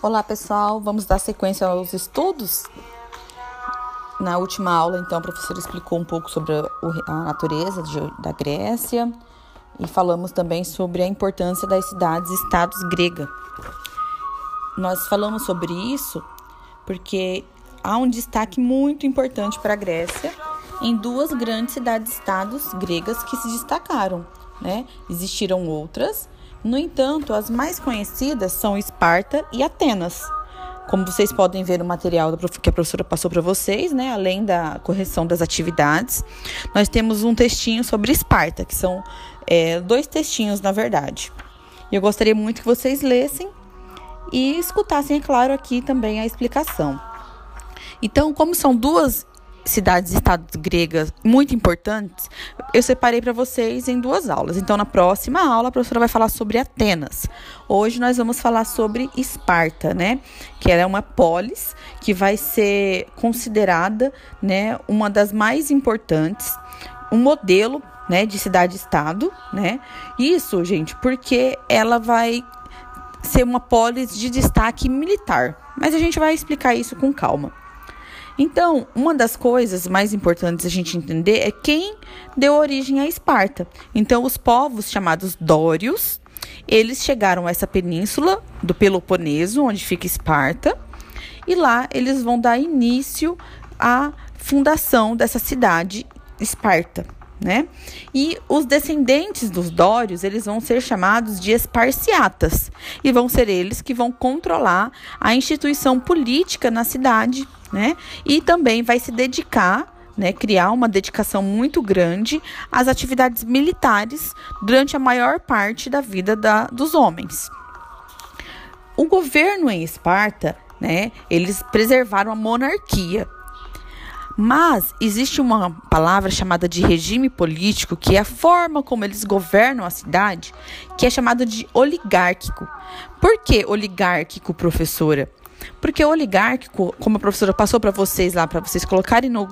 Olá pessoal, vamos dar sequência aos estudos. Na última aula, então, a professora explicou um pouco sobre a natureza da Grécia e falamos também sobre a importância das cidades-estados grega. Nós falamos sobre isso porque há um destaque muito importante para a Grécia em duas grandes cidades-estados gregas que se destacaram, né? Existiram outras, no entanto, as mais conhecidas são Esparta e Atenas. Como vocês podem ver no material que a professora passou para vocês, né, além da correção das atividades, nós temos um textinho sobre Esparta, que são é, dois textinhos, na verdade. Eu gostaria muito que vocês lessem e escutassem, é claro, aqui também a explicação. Então, como são duas cidades-estados gregas muito importantes, eu separei para vocês em duas aulas. Então, na próxima aula, a professora vai falar sobre Atenas. Hoje nós vamos falar sobre Esparta, né? Que ela é uma polis que vai ser considerada, né, uma das mais importantes, um modelo, né, de cidade-estado, né? Isso, gente, porque ela vai ser uma polis de destaque militar. Mas a gente vai explicar isso com calma. Então, uma das coisas mais importantes a gente entender é quem deu origem a Esparta. Então, os povos chamados Dórios, eles chegaram a essa península do Peloponeso, onde fica Esparta, e lá eles vão dar início à fundação dessa cidade Esparta né? E os descendentes dos dórios, eles vão ser chamados de esparciatas e vão ser eles que vão controlar a instituição política na cidade, né? E também vai se dedicar né, criar uma dedicação muito grande às atividades militares durante a maior parte da vida da, dos homens. O governo em Esparta, né, eles preservaram a monarquia, mas existe uma palavra chamada de regime político, que é a forma como eles governam a cidade, que é chamada de oligárquico. Por que oligárquico, professora? Porque oligárquico, como a professora passou para vocês lá, para vocês colocarem no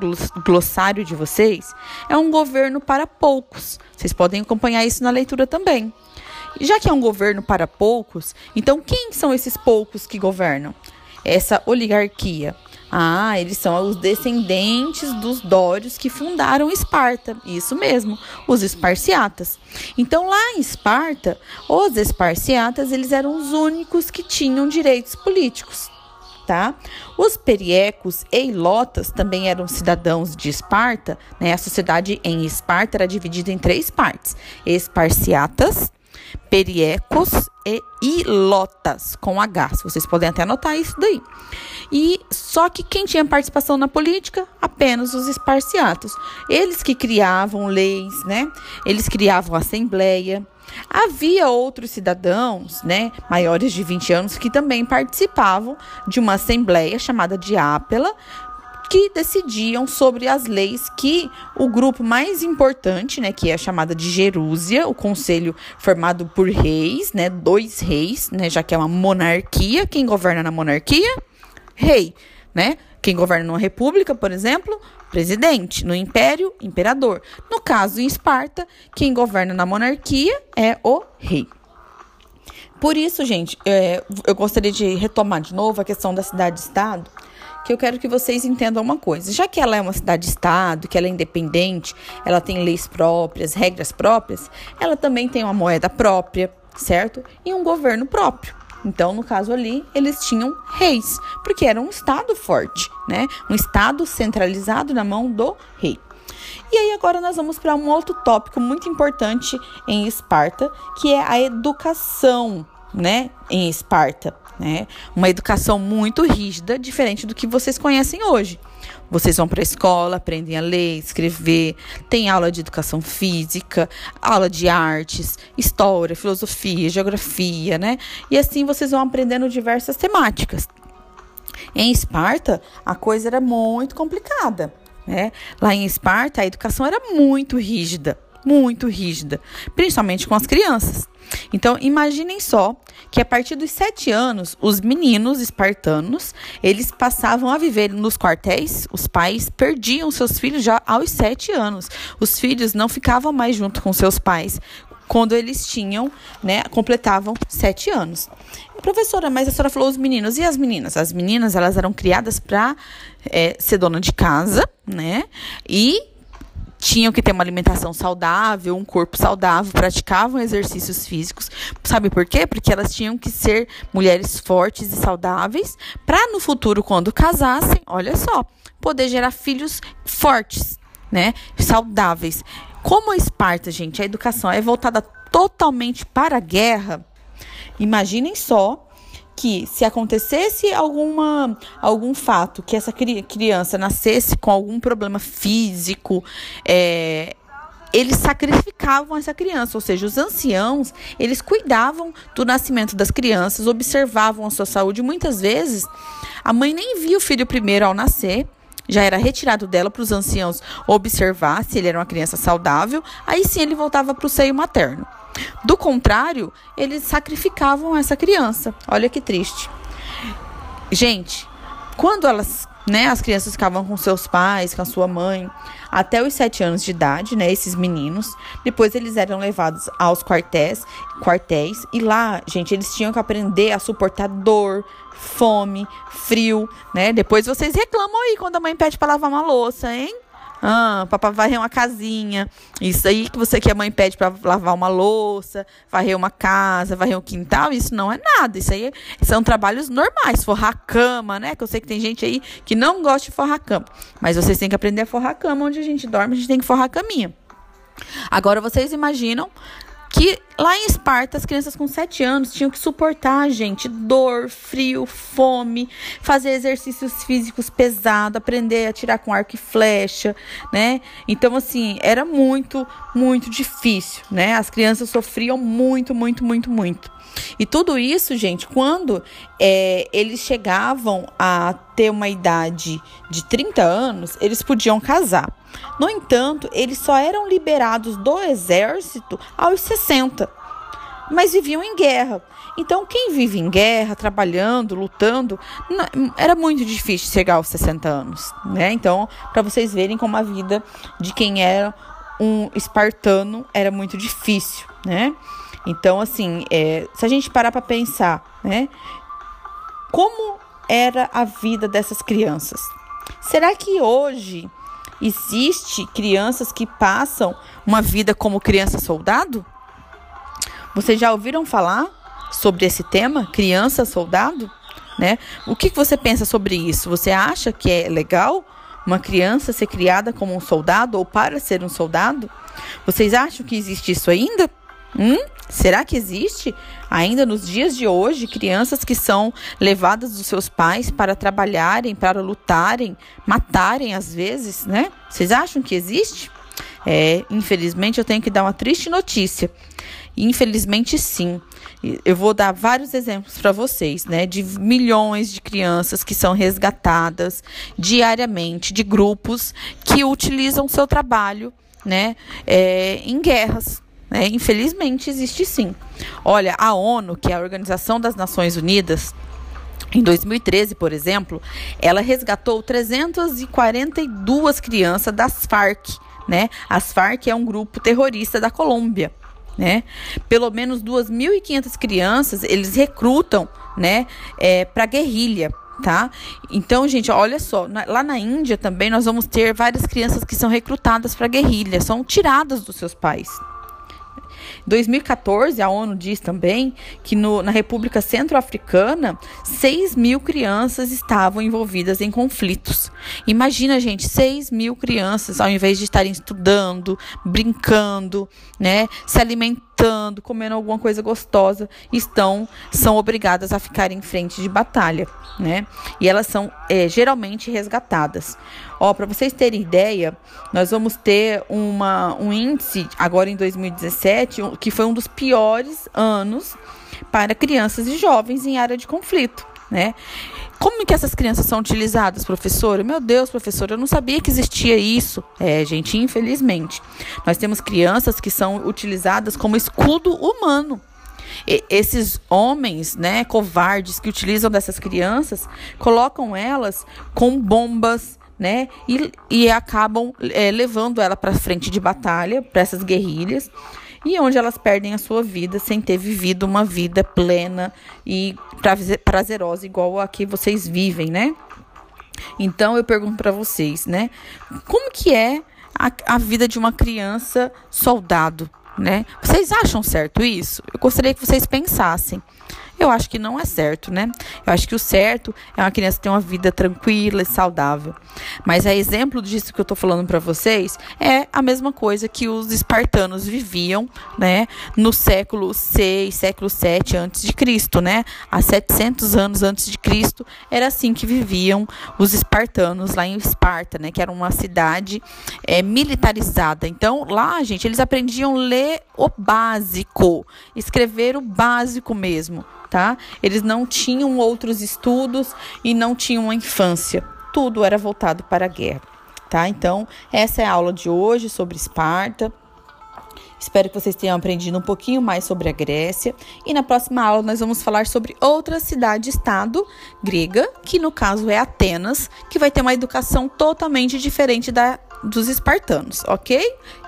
glossário de vocês, é um governo para poucos. Vocês podem acompanhar isso na leitura também. Já que é um governo para poucos, então quem são esses poucos que governam? Essa oligarquia ah, eles são os descendentes dos dórios que fundaram Esparta. Isso mesmo, os esparciatas. Então, lá em Esparta, os esparciatas, eles eram os únicos que tinham direitos políticos. Tá? Os periecos e ilotas também eram cidadãos de Esparta, né? A sociedade em Esparta era dividida em três partes: esparciatas, periecos e ilotas, com H. Vocês podem até anotar isso daí. E só que quem tinha participação na política? Apenas os esparciatos. Eles que criavam leis, né? Eles criavam assembleia. Havia outros cidadãos, né, maiores de 20 anos, que também participavam de uma assembleia chamada de Ápela, que decidiam sobre as leis que o grupo mais importante, né, que é a chamada de Jerúsia, o conselho formado por reis, né, dois reis, né, já que é uma monarquia, quem governa na monarquia? Rei, né? Quem governa numa república, por exemplo, presidente, no império, imperador. No caso, em Esparta, quem governa na monarquia é o rei. Por isso, gente, é, eu gostaria de retomar de novo a questão da cidade-estado, que eu quero que vocês entendam uma coisa. Já que ela é uma cidade-estado, que ela é independente, ela tem leis próprias, regras próprias, ela também tem uma moeda própria, certo? E um governo próprio. Então, no caso ali, eles tinham reis, porque era um estado forte, né? Um estado centralizado na mão do rei. E aí agora nós vamos para um outro tópico muito importante em Esparta, que é a educação, né, em Esparta né? Uma educação muito rígida, diferente do que vocês conhecem hoje. Vocês vão para a escola, aprendem a ler, escrever, tem aula de educação física, aula de artes, história, filosofia, geografia, né? E assim vocês vão aprendendo diversas temáticas. Em Esparta, a coisa era muito complicada, né? Lá em Esparta, a educação era muito rígida, muito rígida, principalmente com as crianças. Então, imaginem só que a partir dos sete anos, os meninos espartanos, eles passavam a viver nos quartéis, os pais perdiam seus filhos já aos sete anos. Os filhos não ficavam mais junto com seus pais quando eles tinham, né, completavam sete anos. Professora, mas a senhora falou os meninos. E as meninas? As meninas, elas eram criadas para é, ser dona de casa, né? E tinham que ter uma alimentação saudável, um corpo saudável, praticavam exercícios físicos. Sabe por quê? Porque elas tinham que ser mulheres fortes e saudáveis para no futuro, quando casassem, olha só, poder gerar filhos fortes, né? Saudáveis. Como a Esparta, gente, a educação é voltada totalmente para a guerra. Imaginem só que se acontecesse alguma algum fato que essa criança nascesse com algum problema físico, é, eles sacrificavam essa criança, ou seja, os anciãos, eles cuidavam do nascimento das crianças, observavam a sua saúde. Muitas vezes, a mãe nem via o filho primeiro ao nascer, já era retirado dela para os anciãos observar se ele era uma criança saudável, aí sim ele voltava para o seio materno. Do contrário, eles sacrificavam essa criança. Olha que triste. Gente, quando elas, né, as crianças ficavam com seus pais, com a sua mãe, até os sete anos de idade, né, esses meninos, depois eles eram levados aos quartéis, quartéis, e lá, gente, eles tinham que aprender a suportar dor, fome, frio, né? Depois vocês reclamam aí quando a mãe pede para lavar uma louça, hein? Ah, para varrer uma casinha. Isso aí que você que a mãe pede para lavar uma louça, varrer uma casa, varrer um quintal, isso não é nada. Isso aí são trabalhos normais, forrar cama, né? Que eu sei que tem gente aí que não gosta de forrar cama. Mas vocês têm que aprender a forrar cama onde a gente dorme, a gente tem que forrar a caminha. Agora vocês imaginam que lá em Esparta as crianças com 7 anos tinham que suportar, gente, dor, frio, fome, fazer exercícios físicos pesados, aprender a tirar com arco e flecha, né? Então, assim, era muito, muito difícil, né? As crianças sofriam muito, muito, muito, muito. E tudo isso, gente, quando é, eles chegavam a ter uma idade de 30 anos, eles podiam casar. No entanto, eles só eram liberados do exército aos 60, mas viviam em guerra. Então, quem vive em guerra, trabalhando, lutando, era muito difícil chegar aos 60 anos, né? Então, para vocês verem como a vida de quem era um espartano era muito difícil, né? Então, assim, é, se a gente parar para pensar, né? Como era a vida dessas crianças? Será que hoje Existe crianças que passam uma vida como criança soldado? Vocês já ouviram falar sobre esse tema, criança soldado? Né? O que, você pensa sobre isso? Você acha que é legal uma criança ser criada como um soldado ou para ser um soldado? Vocês acham que existe isso ainda? Hum? Será que existe ainda nos dias de hoje crianças que são levadas dos seus pais para trabalharem, para lutarem, matarem às vezes, né? Vocês acham que existe? É, infelizmente eu tenho que dar uma triste notícia. Infelizmente sim. Eu vou dar vários exemplos para vocês, né, de milhões de crianças que são resgatadas diariamente de grupos que utilizam seu trabalho, né, é, em guerras, né? Infelizmente, existe sim. Olha, a ONU, que é a Organização das Nações Unidas, em 2013, por exemplo, ela resgatou 342 crianças das Farc, né? As Farc é um grupo terrorista da Colômbia, né? Pelo menos 2.500 crianças eles recrutam, né? É, para guerrilha, tá? Então, gente, olha só, lá na Índia também nós vamos ter várias crianças que são recrutadas para guerrilha, são tiradas dos seus pais. 2014, a ONU diz também que no, na República Centro-Africana, 6 mil crianças estavam envolvidas em conflitos. Imagina, gente, 6 mil crianças, ao invés de estarem estudando, brincando, né, se alimentando, comendo alguma coisa gostosa, estão são obrigadas a ficar em frente de batalha, né? E elas são é, geralmente resgatadas. Ó, para vocês terem ideia, nós vamos ter uma, um índice agora em 2017 que foi um dos piores anos para crianças e jovens em área de conflito, né? Como que essas crianças são utilizadas, professora? Meu Deus, professora, eu não sabia que existia isso. É, gente, infelizmente. Nós temos crianças que são utilizadas como escudo humano. E esses homens, né, covardes que utilizam dessas crianças, colocam elas com bombas, né? E, e acabam é, levando ela para frente de batalha, para essas guerrilhas. e onde elas perdem a sua vida sem ter vivido uma vida plena e prazerosa igual a que vocês vivem, né? Então eu pergunto para vocês, né? Como que é a, a vida de uma criança soldado, né? Vocês acham certo isso? Eu gostaria que vocês pensassem. Eu acho que não é certo, né? Eu acho que o certo é uma criança ter uma vida tranquila e saudável. Mas a exemplo disso que eu tô falando para vocês é a mesma coisa que os espartanos viviam, né, no século 6, século 7 antes de Cristo, né? Há 700 anos antes de Cristo, era assim que viviam os espartanos lá em Esparta, né, que era uma cidade é, militarizada. Então, lá, gente, eles aprendiam ler o básico, escrever o básico mesmo tá? Eles não tinham outros estudos e não tinham uma infância. Tudo era voltado para a guerra, tá? Então, essa é a aula de hoje sobre Esparta. Espero que vocês tenham aprendido um pouquinho mais sobre a Grécia. E na próxima aula nós vamos falar sobre outra cidade-estado grega, que no caso é Atenas, que vai ter uma educação totalmente diferente da dos espartanos, ok?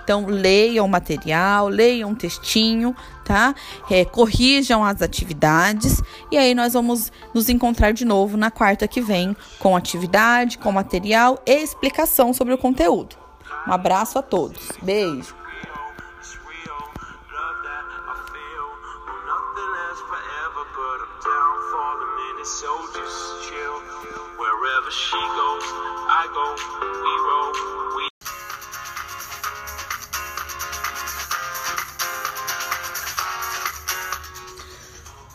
Então, leiam o material, leiam um textinho, tá? É, corrijam as atividades e aí nós vamos nos encontrar de novo na quarta que vem com atividade, com material e explicação sobre o conteúdo. Um abraço a todos. Beijo. She goes, I go,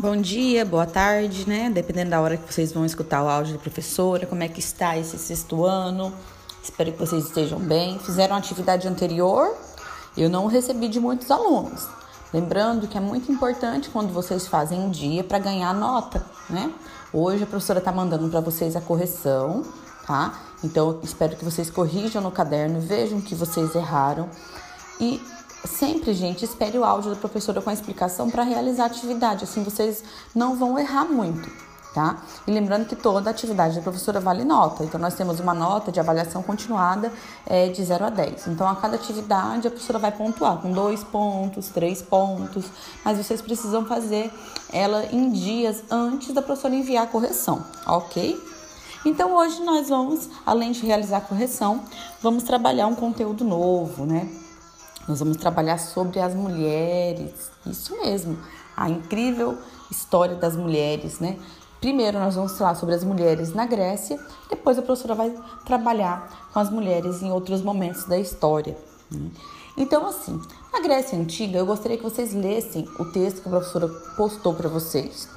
Bom dia, boa tarde, né? Dependendo da hora que vocês vão escutar o áudio da professora, como é que está esse sexto ano. Espero que vocês estejam bem. Fizeram a atividade anterior? Eu não recebi de muitos alunos. Lembrando que é muito importante quando vocês fazem um dia para ganhar nota, né? Hoje a professora está mandando para vocês a correção, tá? Então espero que vocês corrijam no caderno, vejam que vocês erraram e Sempre, gente, espere o áudio da professora com a explicação para realizar a atividade, assim vocês não vão errar muito, tá? E lembrando que toda atividade da professora vale nota, então nós temos uma nota de avaliação continuada é, de 0 a 10. Então, a cada atividade a professora vai pontuar com dois pontos, três pontos, mas vocês precisam fazer ela em dias antes da professora enviar a correção, ok? Então, hoje nós vamos, além de realizar a correção, vamos trabalhar um conteúdo novo, né? Nós vamos trabalhar sobre as mulheres, isso mesmo, a incrível história das mulheres, né? Primeiro nós vamos falar sobre as mulheres na Grécia, depois a professora vai trabalhar com as mulheres em outros momentos da história. Né? Então, assim, na Grécia Antiga, eu gostaria que vocês lessem o texto que a professora postou para vocês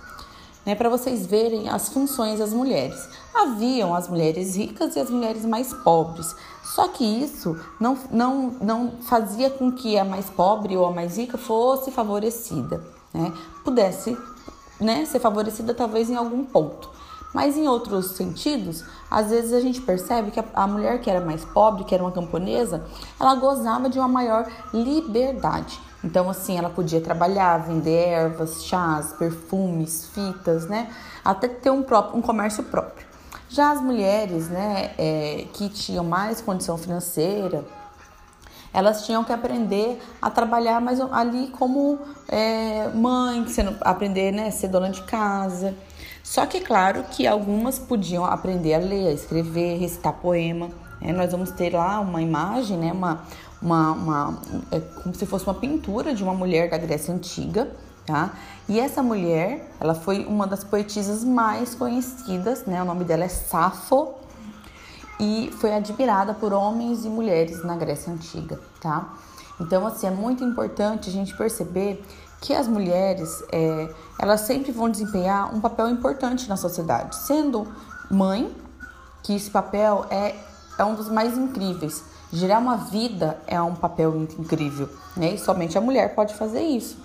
né, para vocês verem as funções das mulheres. Haviam as mulheres ricas e as mulheres mais pobres. Só que isso não, não, não fazia com que a mais pobre ou a mais rica fosse favorecida, né? Pudesse né, ser favorecida talvez em algum ponto. Mas em outros sentidos, às vezes a gente percebe que a, a mulher que era mais pobre, que era uma camponesa, ela gozava de uma maior liberdade. Então, assim, ela podia trabalhar, vender ervas, chás, perfumes, fitas, né? Até ter um, próprio, um comércio próprio. Já as mulheres, né, é, que tinham mais condição financeira, elas tinham que aprender a trabalhar mais ali como é, mãe, sendo, aprender né, ser dona de casa. Só que, claro, que algumas podiam aprender a ler, a escrever, recitar poema. É, nós vamos ter lá uma imagem, né, uma, uma, uma é como se fosse uma pintura de uma mulher da Grécia Antiga, tá? E essa mulher, ela foi uma das poetisas mais conhecidas, né? O nome dela é Safo e foi admirada por homens e mulheres na Grécia Antiga, tá? Então, assim, é muito importante a gente perceber que as mulheres, é, elas sempre vão desempenhar um papel importante na sociedade, sendo mãe, que esse papel é, é um dos mais incríveis, Gerar uma vida é um papel incrível, né? E somente a mulher pode fazer isso.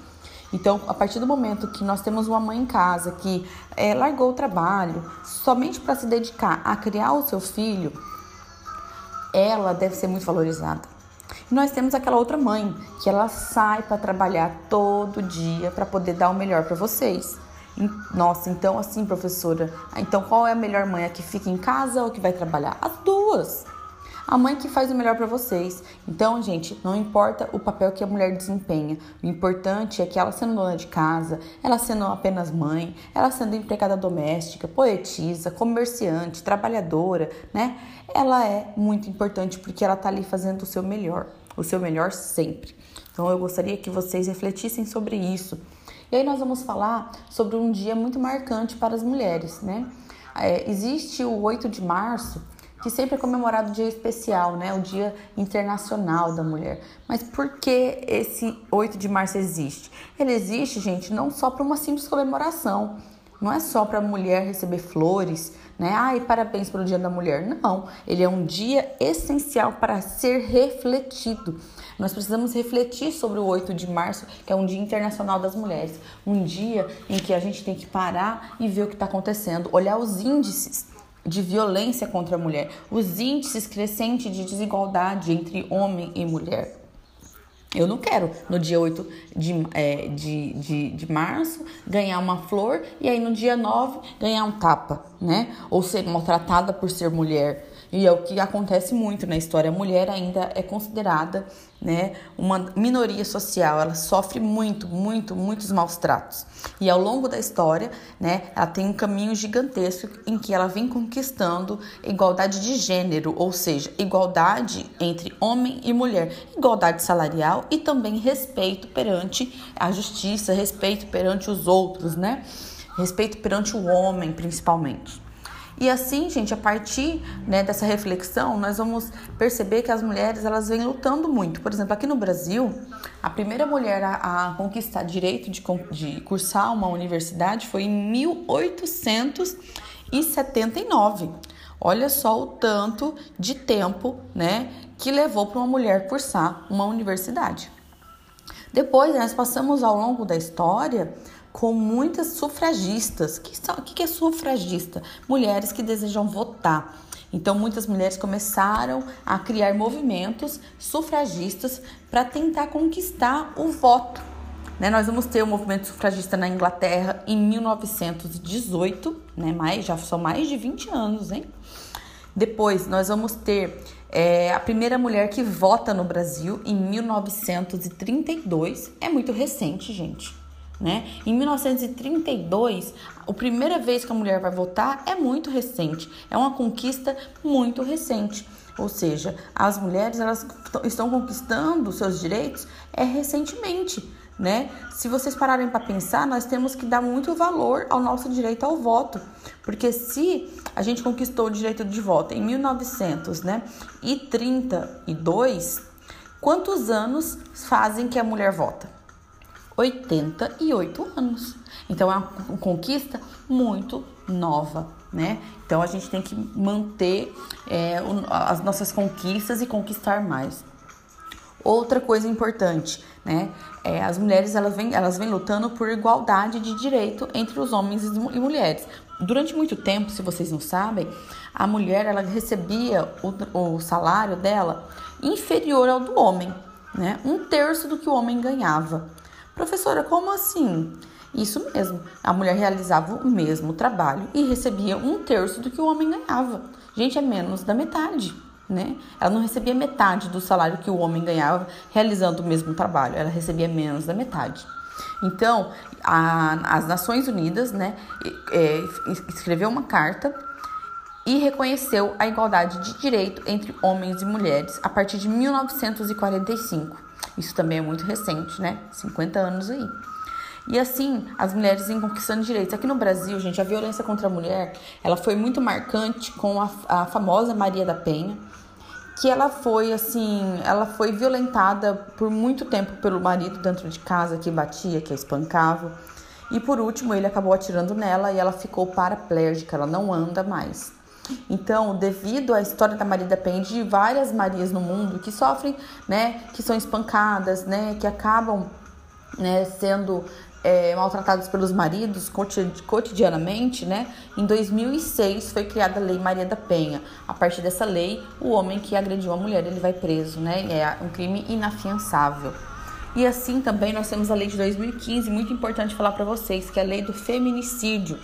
Então, a partir do momento que nós temos uma mãe em casa que é, largou o trabalho somente para se dedicar a criar o seu filho, ela deve ser muito valorizada. E nós temos aquela outra mãe que ela sai para trabalhar todo dia para poder dar o melhor para vocês. Nossa, então assim, professora, então qual é a melhor mãe? A que fica em casa ou que vai trabalhar? As duas. a mãe que faz o melhor para vocês. Então, gente, não importa o papel que a mulher desempenha, o importante é que ela sendo dona de casa, ela sendo apenas mãe, ela sendo empregada doméstica, poetisa, comerciante, trabalhadora, né? Ela é muito importante porque ela tá ali fazendo o seu melhor, o seu melhor sempre. Então, eu gostaria que vocês refletissem sobre isso. E aí nós vamos falar sobre um dia muito marcante para as mulheres, né? É, existe o 8 de março, que sempre é comemorado um dia especial, né? O Dia Internacional da Mulher. Mas por que esse 8 de março existe? Ele existe, gente, não só para uma simples comemoração. Não é só para a mulher receber flores, né? Ai, parabéns pelo Dia da Mulher. Não, ele é um dia essencial para ser refletido. Nós precisamos refletir sobre o 8 de março, que é um Dia Internacional das Mulheres. Um dia em que a gente tem que parar e ver o que está acontecendo, olhar os índices de violência contra a mulher, os índices crescentes de desigualdade entre homem e mulher. Eu não quero no dia 8 de, é, de, de, de março ganhar uma flor e aí no dia 9 ganhar um tapa, né? Ou ser maltratada por ser mulher. E é o que acontece muito na história. A mulher ainda é considerada né, uma minoria social, ela sofre muito, muito, muitos maus tratos. E ao longo da história, né, ela tem um caminho gigantesco em que ela vem conquistando igualdade de gênero, ou seja, igualdade entre homem e mulher, igualdade salarial e também respeito perante a justiça, respeito perante os outros, né? Respeito perante o homem, principalmente. E assim, gente, a partir né, dessa reflexão, nós vamos perceber que as mulheres elas vêm lutando muito. Por exemplo, aqui no Brasil, a primeira mulher a, a conquistar direito de, de cursar uma universidade foi em 1879. Olha só o tanto de tempo, né, que levou para uma mulher cursar uma universidade. Depois, nós passamos ao longo da história com muitas sufragistas. O que, são, o que é sufragista? Mulheres que desejam votar. Então, muitas mulheres começaram a criar movimentos sufragistas para tentar conquistar o voto. Né? Nós vamos ter o movimento sufragista na Inglaterra em 1918, né? mais, já são mais de 20 anos, hein? Depois, nós vamos ter é, a primeira mulher que vota no Brasil em 1932. É muito recente, gente. Né? Em 1932, a primeira vez que a mulher vai votar é muito recente, é uma conquista muito recente. Ou seja, as mulheres elas estão conquistando seus direitos é recentemente, né? Se vocês pararem para pensar, nós temos que dar muito valor ao nosso direito ao voto, porque se a gente conquistou o direito de voto em 1900, né, 32, quantos anos fazem que a mulher vota? 88 anos. Então é uma conquista muito nova, né? Então a gente tem que manter é, as nossas conquistas e conquistar mais. Outra coisa importante, né? É, as mulheres elas vêm, elas vêm lutando por igualdade de direito entre os homens e mulheres. Durante muito tempo, se vocês não sabem, a mulher ela recebia o, o salário dela inferior ao do homem, né? Um terço do que o homem ganhava. Professora, como assim? Isso mesmo, a mulher realizava o mesmo trabalho e recebia um terço do que o homem ganhava. Gente, é menos da metade, né? Ela não recebia metade do salário que o homem ganhava realizando o mesmo trabalho, ela recebia menos da metade. Então, a, as Nações Unidas, né, é, escreveu uma carta e reconheceu a igualdade de direito entre homens e mulheres a partir de 1945. Isso também é muito recente, né? 50 anos aí. E assim, as mulheres vêm conquistando direitos. Aqui no Brasil, gente, a violência contra a mulher, ela foi muito marcante com a, a famosa Maria da Penha, que ela foi assim, ela foi violentada por muito tempo pelo marido dentro de casa que batia, que a espancava. E por último, ele acabou atirando nela e ela ficou paraplégica, ela não anda mais. Então, devido à história da Maria da Penha de várias Marias no mundo que sofrem, né, que são espancadas, né, que acabam, né, sendo é, maltratados pelos maridos cotidianamente, né? Em 2006 foi criada a Lei Maria da Penha. A partir dessa lei, o homem que agrediu a mulher ele vai preso, né? É um crime inafiançável. E assim também nós temos a lei de 2015, muito importante falar para vocês, que é a lei do feminicídio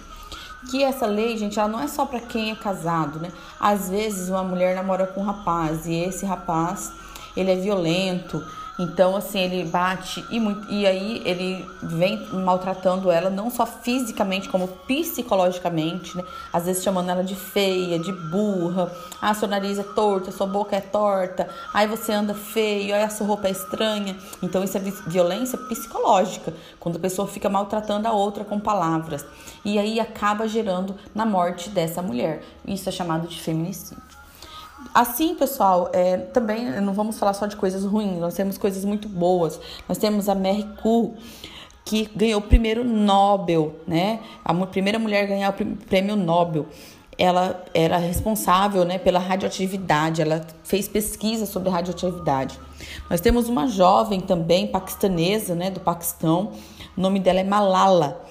que essa lei, gente, ela não é só para quem é casado, né? Às vezes uma mulher namora com um rapaz e esse rapaz, ele é violento, então, assim, ele bate e, muito, e aí ele vem maltratando ela, não só fisicamente, como psicologicamente, né? Às vezes chamando ela de feia, de burra. Ah, seu nariz é torto, sua boca é torta. Aí você anda feio, aí a sua roupa é estranha. Então, isso é violência psicológica, quando a pessoa fica maltratando a outra com palavras. E aí acaba gerando na morte dessa mulher. Isso é chamado de feminicídio. Assim, pessoal, é, também não vamos falar só de coisas ruins, nós temos coisas muito boas. Nós temos a Mary Ku, que ganhou o primeiro Nobel, né? A primeira mulher a ganhar o prêmio Nobel. Ela era responsável né, pela radioatividade, ela fez pesquisa sobre radioatividade. Nós temos uma jovem também, paquistanesa, né, do Paquistão, o nome dela é Malala,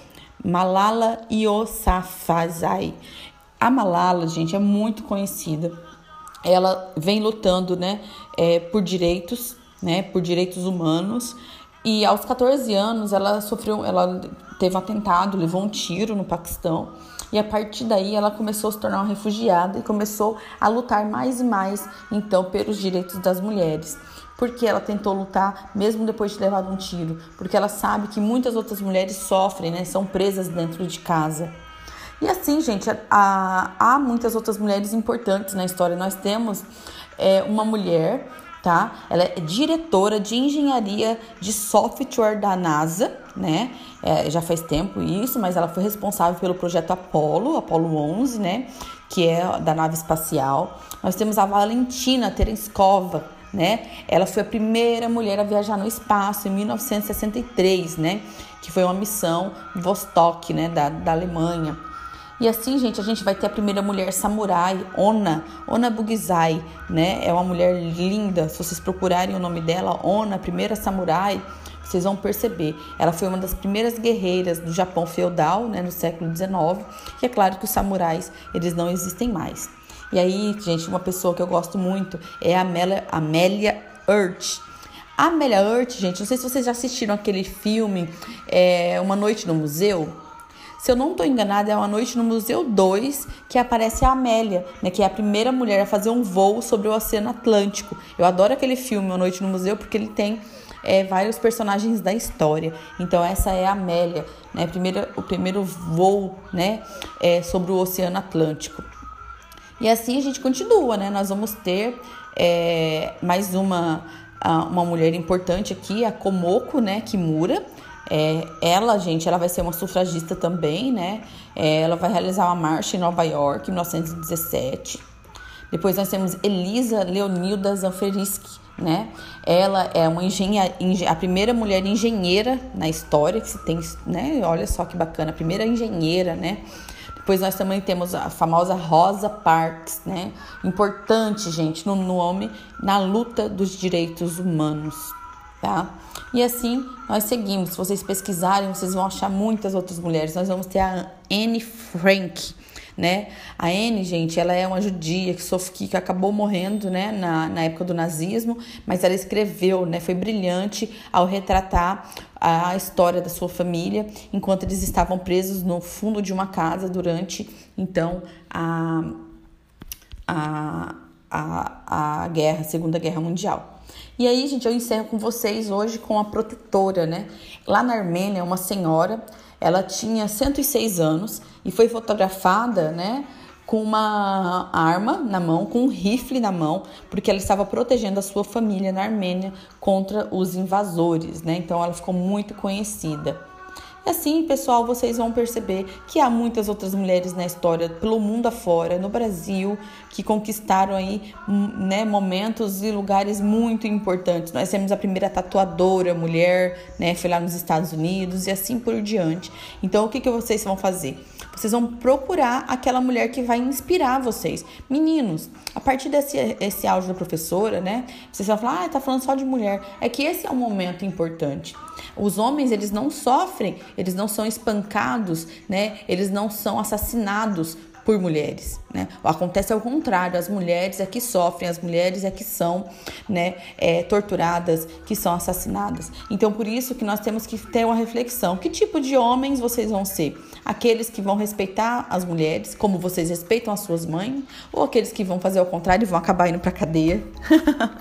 Malala Yousafzai. A Malala, gente, é muito conhecida ela vem lutando né, é, por direitos, né, por direitos humanos. E aos 14 anos ela sofreu, ela teve um atentado, levou um tiro no Paquistão. E a partir daí ela começou a se tornar uma refugiada e começou a lutar mais e mais então pelos direitos das mulheres. Porque ela tentou lutar mesmo depois de levar um tiro, porque ela sabe que muitas outras mulheres sofrem, né, são presas dentro de casa. E assim, gente, há, há muitas outras mulheres importantes na história. Nós temos é, uma mulher, tá? Ela é diretora de engenharia de software da NASA, né? É, já faz tempo isso, mas ela foi responsável pelo projeto Apollo, Apollo 11, né? Que é da nave espacial. Nós temos a Valentina Terenskova, né? Ela foi a primeira mulher a viajar no espaço em 1963, né? Que foi uma missão Vostok, né? Da, da Alemanha. E assim, gente, a gente vai ter a primeira mulher samurai, Ona, Ona Bugizai, né? É uma mulher linda. Se vocês procurarem o nome dela, Ona, primeira samurai, vocês vão perceber. Ela foi uma das primeiras guerreiras do Japão feudal, né, no século XIX. E é claro que os samurais, eles não existem mais. E aí, gente, uma pessoa que eu gosto muito é a Amélia, Amélia Earth. Amélia Earth, gente, não sei se vocês já assistiram aquele filme é, Uma Noite no Museu. Se eu não estou enganada, é uma noite no Museu 2 que aparece a Amélia, né, que é a primeira mulher a fazer um voo sobre o Oceano Atlântico. Eu adoro aquele filme, Uma Noite no Museu, porque ele tem é, vários personagens da história. Então essa é a Amélia, né, primeira, o primeiro voo né, é, sobre o Oceano Atlântico. E assim a gente continua, né? Nós vamos ter é, mais uma, uma mulher importante aqui, a Komoko, né, Kimura é, ela, gente, ela vai ser uma sufragista também, né? É, ela vai realizar uma marcha em Nova York em 1917. Depois nós temos Elisa Leonilda Zanferiski, né? Ela é uma engenha, a primeira mulher engenheira na história que se tem, né? Olha só que bacana, a primeira engenheira, né? Depois nós também temos a famosa Rosa Parks, né? Importante, gente, no nome na luta dos direitos humanos, tá? E assim nós seguimos. Se vocês pesquisarem, vocês vão achar muitas outras mulheres. Nós vamos ter a Anne Frank, né? A Anne, gente, ela é uma judia que, sofre, que acabou morrendo, né, na, na época do nazismo, mas ela escreveu, né, foi brilhante ao retratar a história da sua família enquanto eles estavam presos no fundo de uma casa durante, então, a, a, a, a guerra, a Segunda Guerra Mundial. E aí, gente, eu encerro com vocês hoje com a protetora, né? Lá na Armênia, uma senhora, ela tinha 106 anos e foi fotografada, né? Com uma arma na mão, com um rifle na mão, porque ela estava protegendo a sua família na Armênia contra os invasores, né? Então ela ficou muito conhecida. Assim, pessoal, vocês vão perceber que há muitas outras mulheres na história, pelo mundo afora, no Brasil, que conquistaram aí hum, né, momentos e lugares muito importantes. Nós temos a primeira tatuadora mulher, né, foi lá nos Estados Unidos e assim por diante. Então, o que, que vocês vão fazer? Vocês vão procurar aquela mulher que vai inspirar vocês. Meninos, a partir desse esse áudio da professora, né? Vocês vão falar, ah, tá falando só de mulher. É que esse é um momento importante. Os homens, eles não sofrem, eles não são espancados, né? Eles não são assassinados por mulheres, né? Acontece ao contrário, as mulheres é que sofrem, as mulheres é que são, né, é, torturadas, que são assassinadas. Então, por isso que nós temos que ter uma reflexão: que tipo de homens vocês vão ser? Aqueles que vão respeitar as mulheres, como vocês respeitam as suas mães, ou aqueles que vão fazer ao contrário e vão acabar indo para cadeia?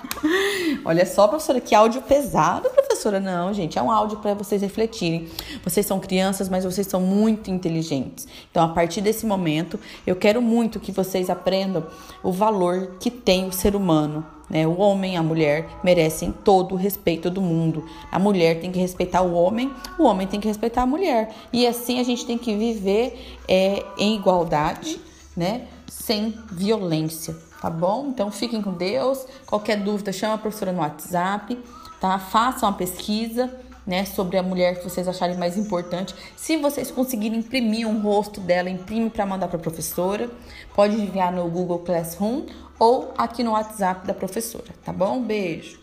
Olha só, professora, que áudio pesado, professora. Não, gente, é um áudio para vocês refletirem. Vocês são crianças, mas vocês são muito inteligentes. Então, a partir desse momento, eu quero muito que vocês aprendam o valor que tem o ser humano. Né? O homem e a mulher merecem todo o respeito do mundo. A mulher tem que respeitar o homem, o homem tem que respeitar a mulher. E assim a gente tem que viver é, em igualdade, né? sem violência, tá bom? Então fiquem com Deus. Qualquer dúvida, chama a professora no WhatsApp, tá? Façam a pesquisa né, sobre a mulher que vocês acharem mais importante. Se vocês conseguirem imprimir um rosto dela, imprime para mandar para a professora. Pode enviar no Google Classroom ou aqui no WhatsApp da professora, tá bom? Beijo.